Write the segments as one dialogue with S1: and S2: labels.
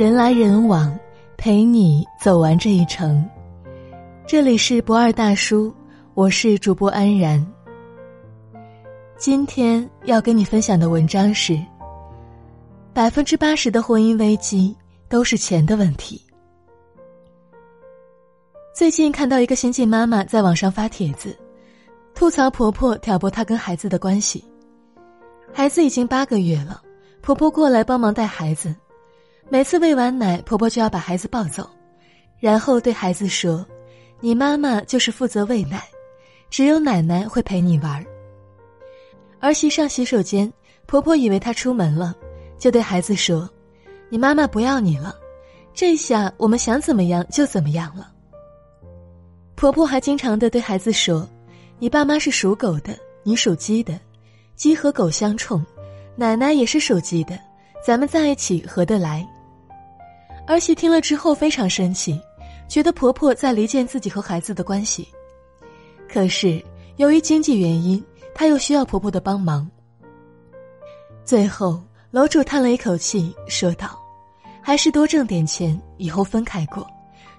S1: 人来人往，陪你走完这一程。这里是不二大叔，我是主播安然。今天要跟你分享的文章是：百分之八十的婚姻危机都是钱的问题。最近看到一个新晋妈妈在网上发帖子，吐槽婆婆挑拨她跟孩子的关系。孩子已经八个月了。婆婆过来帮忙带孩子，每次喂完奶，婆婆就要把孩子抱走，然后对孩子说：“你妈妈就是负责喂奶，只有奶奶会陪你玩。”儿媳上洗手间，婆婆以为她出门了，就对孩子说：“你妈妈不要你了。”这下我们想怎么样就怎么样了。婆婆还经常的对孩子说：“你爸妈是属狗的，你属鸡的，鸡和狗相冲。”奶奶也是属鸡的，咱们在一起合得来。儿媳听了之后非常生气，觉得婆婆在离间自己和孩子的关系。可是由于经济原因，她又需要婆婆的帮忙。最后楼主叹了一口气，说道：“还是多挣点钱，以后分开过，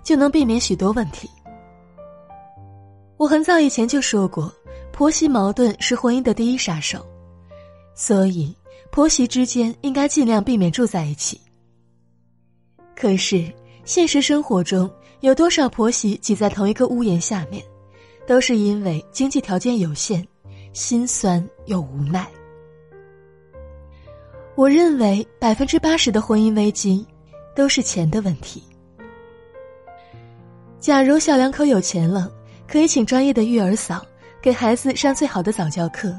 S1: 就能避免许多问题。”我很早以前就说过，婆媳矛盾是婚姻的第一杀手，所以。婆媳之间应该尽量避免住在一起。可是现实生活中有多少婆媳挤在同一个屋檐下面，都是因为经济条件有限，心酸又无奈。我认为百分之八十的婚姻危机，都是钱的问题。假如小两口有钱了，可以请专业的育儿嫂给孩子上最好的早教课。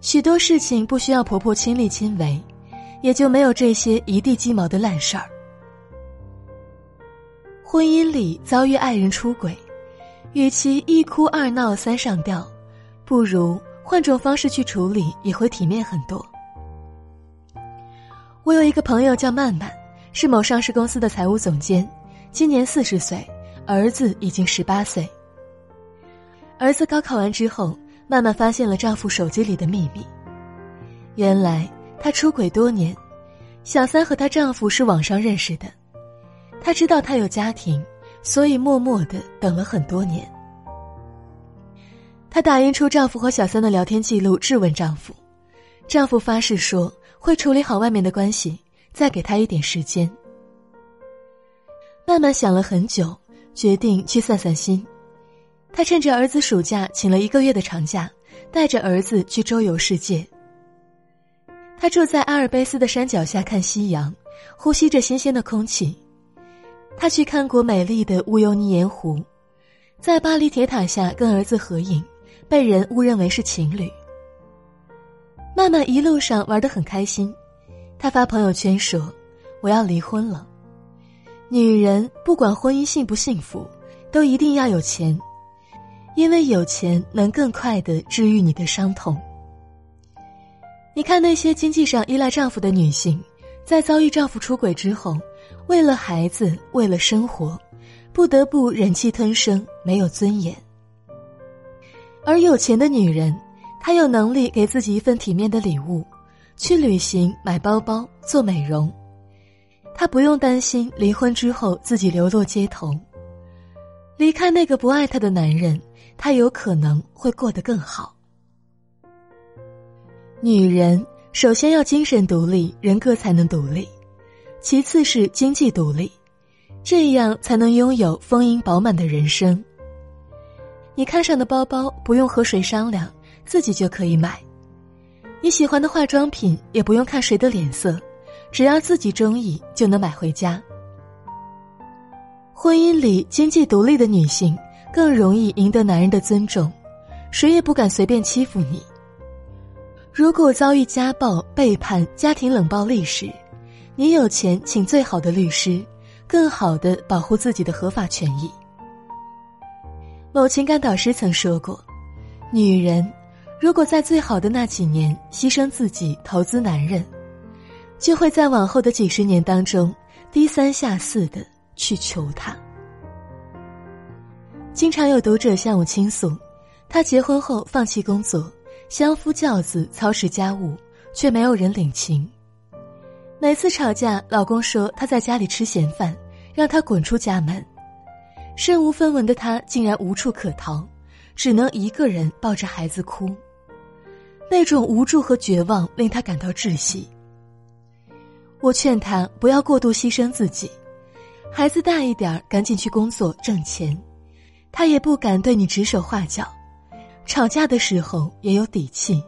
S1: 许多事情不需要婆婆亲力亲为，也就没有这些一地鸡毛的烂事儿。婚姻里遭遇爱人出轨，与其一哭二闹三上吊，不如换种方式去处理，也会体面很多。我有一个朋友叫曼曼，是某上市公司的财务总监，今年四十岁，儿子已经十八岁。儿子高考完之后。曼曼发现了丈夫手机里的秘密，原来她出轨多年，小三和她丈夫是网上认识的，她知道他有家庭，所以默默的等了很多年。她打印出丈夫和小三的聊天记录，质问丈夫，丈夫发誓说会处理好外面的关系，再给她一点时间。曼曼想了很久，决定去散散心。她趁着儿子暑假请了一个月的长假，带着儿子去周游世界。她住在阿尔卑斯的山脚下看夕阳，呼吸着新鲜的空气。她去看过美丽的乌尤尼盐湖，在巴黎铁塔下跟儿子合影，被人误认为是情侣。曼曼一路上玩得很开心，她发朋友圈说：“我要离婚了。”女人不管婚姻幸不幸福，都一定要有钱。因为有钱能更快的治愈你的伤痛。你看那些经济上依赖丈夫的女性，在遭遇丈夫出轨之后，为了孩子，为了生活，不得不忍气吞声，没有尊严。而有钱的女人，她有能力给自己一份体面的礼物，去旅行、买包包、做美容，她不用担心离婚之后自己流落街头，离开那个不爱她的男人。她有可能会过得更好。女人首先要精神独立，人格才能独立；其次是经济独立，这样才能拥有丰盈饱满的人生。你看上的包包不用和谁商量，自己就可以买；你喜欢的化妆品也不用看谁的脸色，只要自己中意就能买回家。婚姻里经济独立的女性。更容易赢得男人的尊重，谁也不敢随便欺负你。如果遭遇家暴、背叛、家庭冷暴力时，你有钱请最好的律师，更好的保护自己的合法权益。某情感导师曾说过：“女人如果在最好的那几年牺牲自己投资男人，就会在往后的几十年当中低三下四的去求他。”经常有读者向我倾诉，她结婚后放弃工作，相夫教子操持家务，却没有人领情。每次吵架，老公说他在家里吃闲饭，让他滚出家门。身无分文的他竟然无处可逃，只能一个人抱着孩子哭。那种无助和绝望令他感到窒息。我劝他不要过度牺牲自己，孩子大一点赶紧去工作挣钱。他也不敢对你指手画脚，吵架的时候也有底气。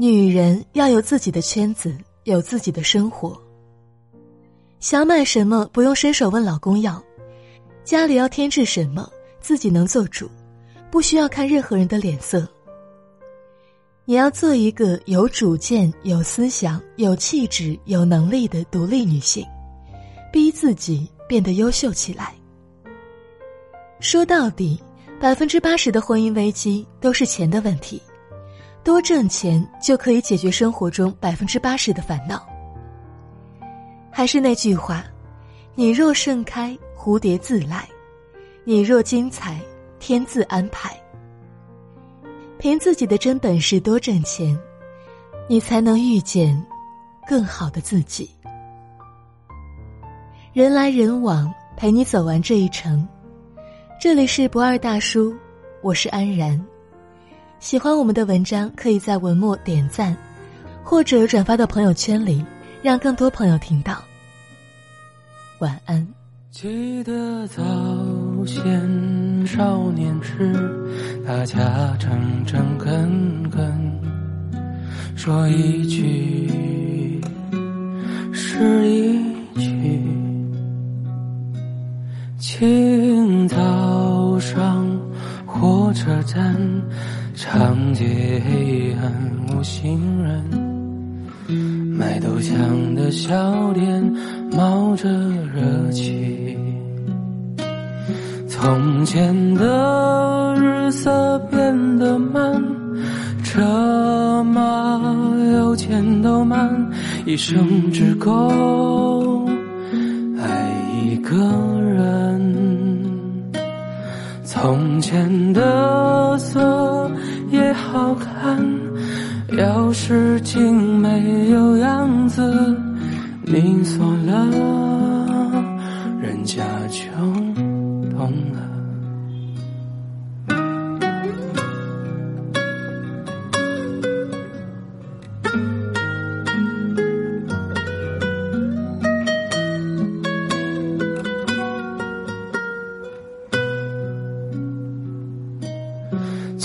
S1: 女人要有自己的圈子，有自己的生活。想买什么不用伸手问老公要，家里要添置什么自己能做主，不需要看任何人的脸色。你要做一个有主见、有思想、有气质、有能力的独立女性，逼自己变得优秀起来。说到底，百分之八十的婚姻危机都是钱的问题，多挣钱就可以解决生活中百分之八十的烦恼。还是那句话，你若盛开，蝴蝶自来；你若精彩，天自安排。凭自己的真本事多挣钱，你才能遇见更好的自己。人来人往，陪你走完这一程。这里是不二大叔，我是安然。喜欢我们的文章，可以在文末点赞，或者转发到朋友圈里，让更多朋友听到。晚安。
S2: 记得早先少年时，大家诚诚恳恳，说一句有行人，卖豆浆的小店冒着热气。从前的日色变得慢，车马邮件都慢，一生只够爱一个人。从前的要是竟没有样子，你锁了，人家就。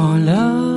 S2: 懂了，你锁了。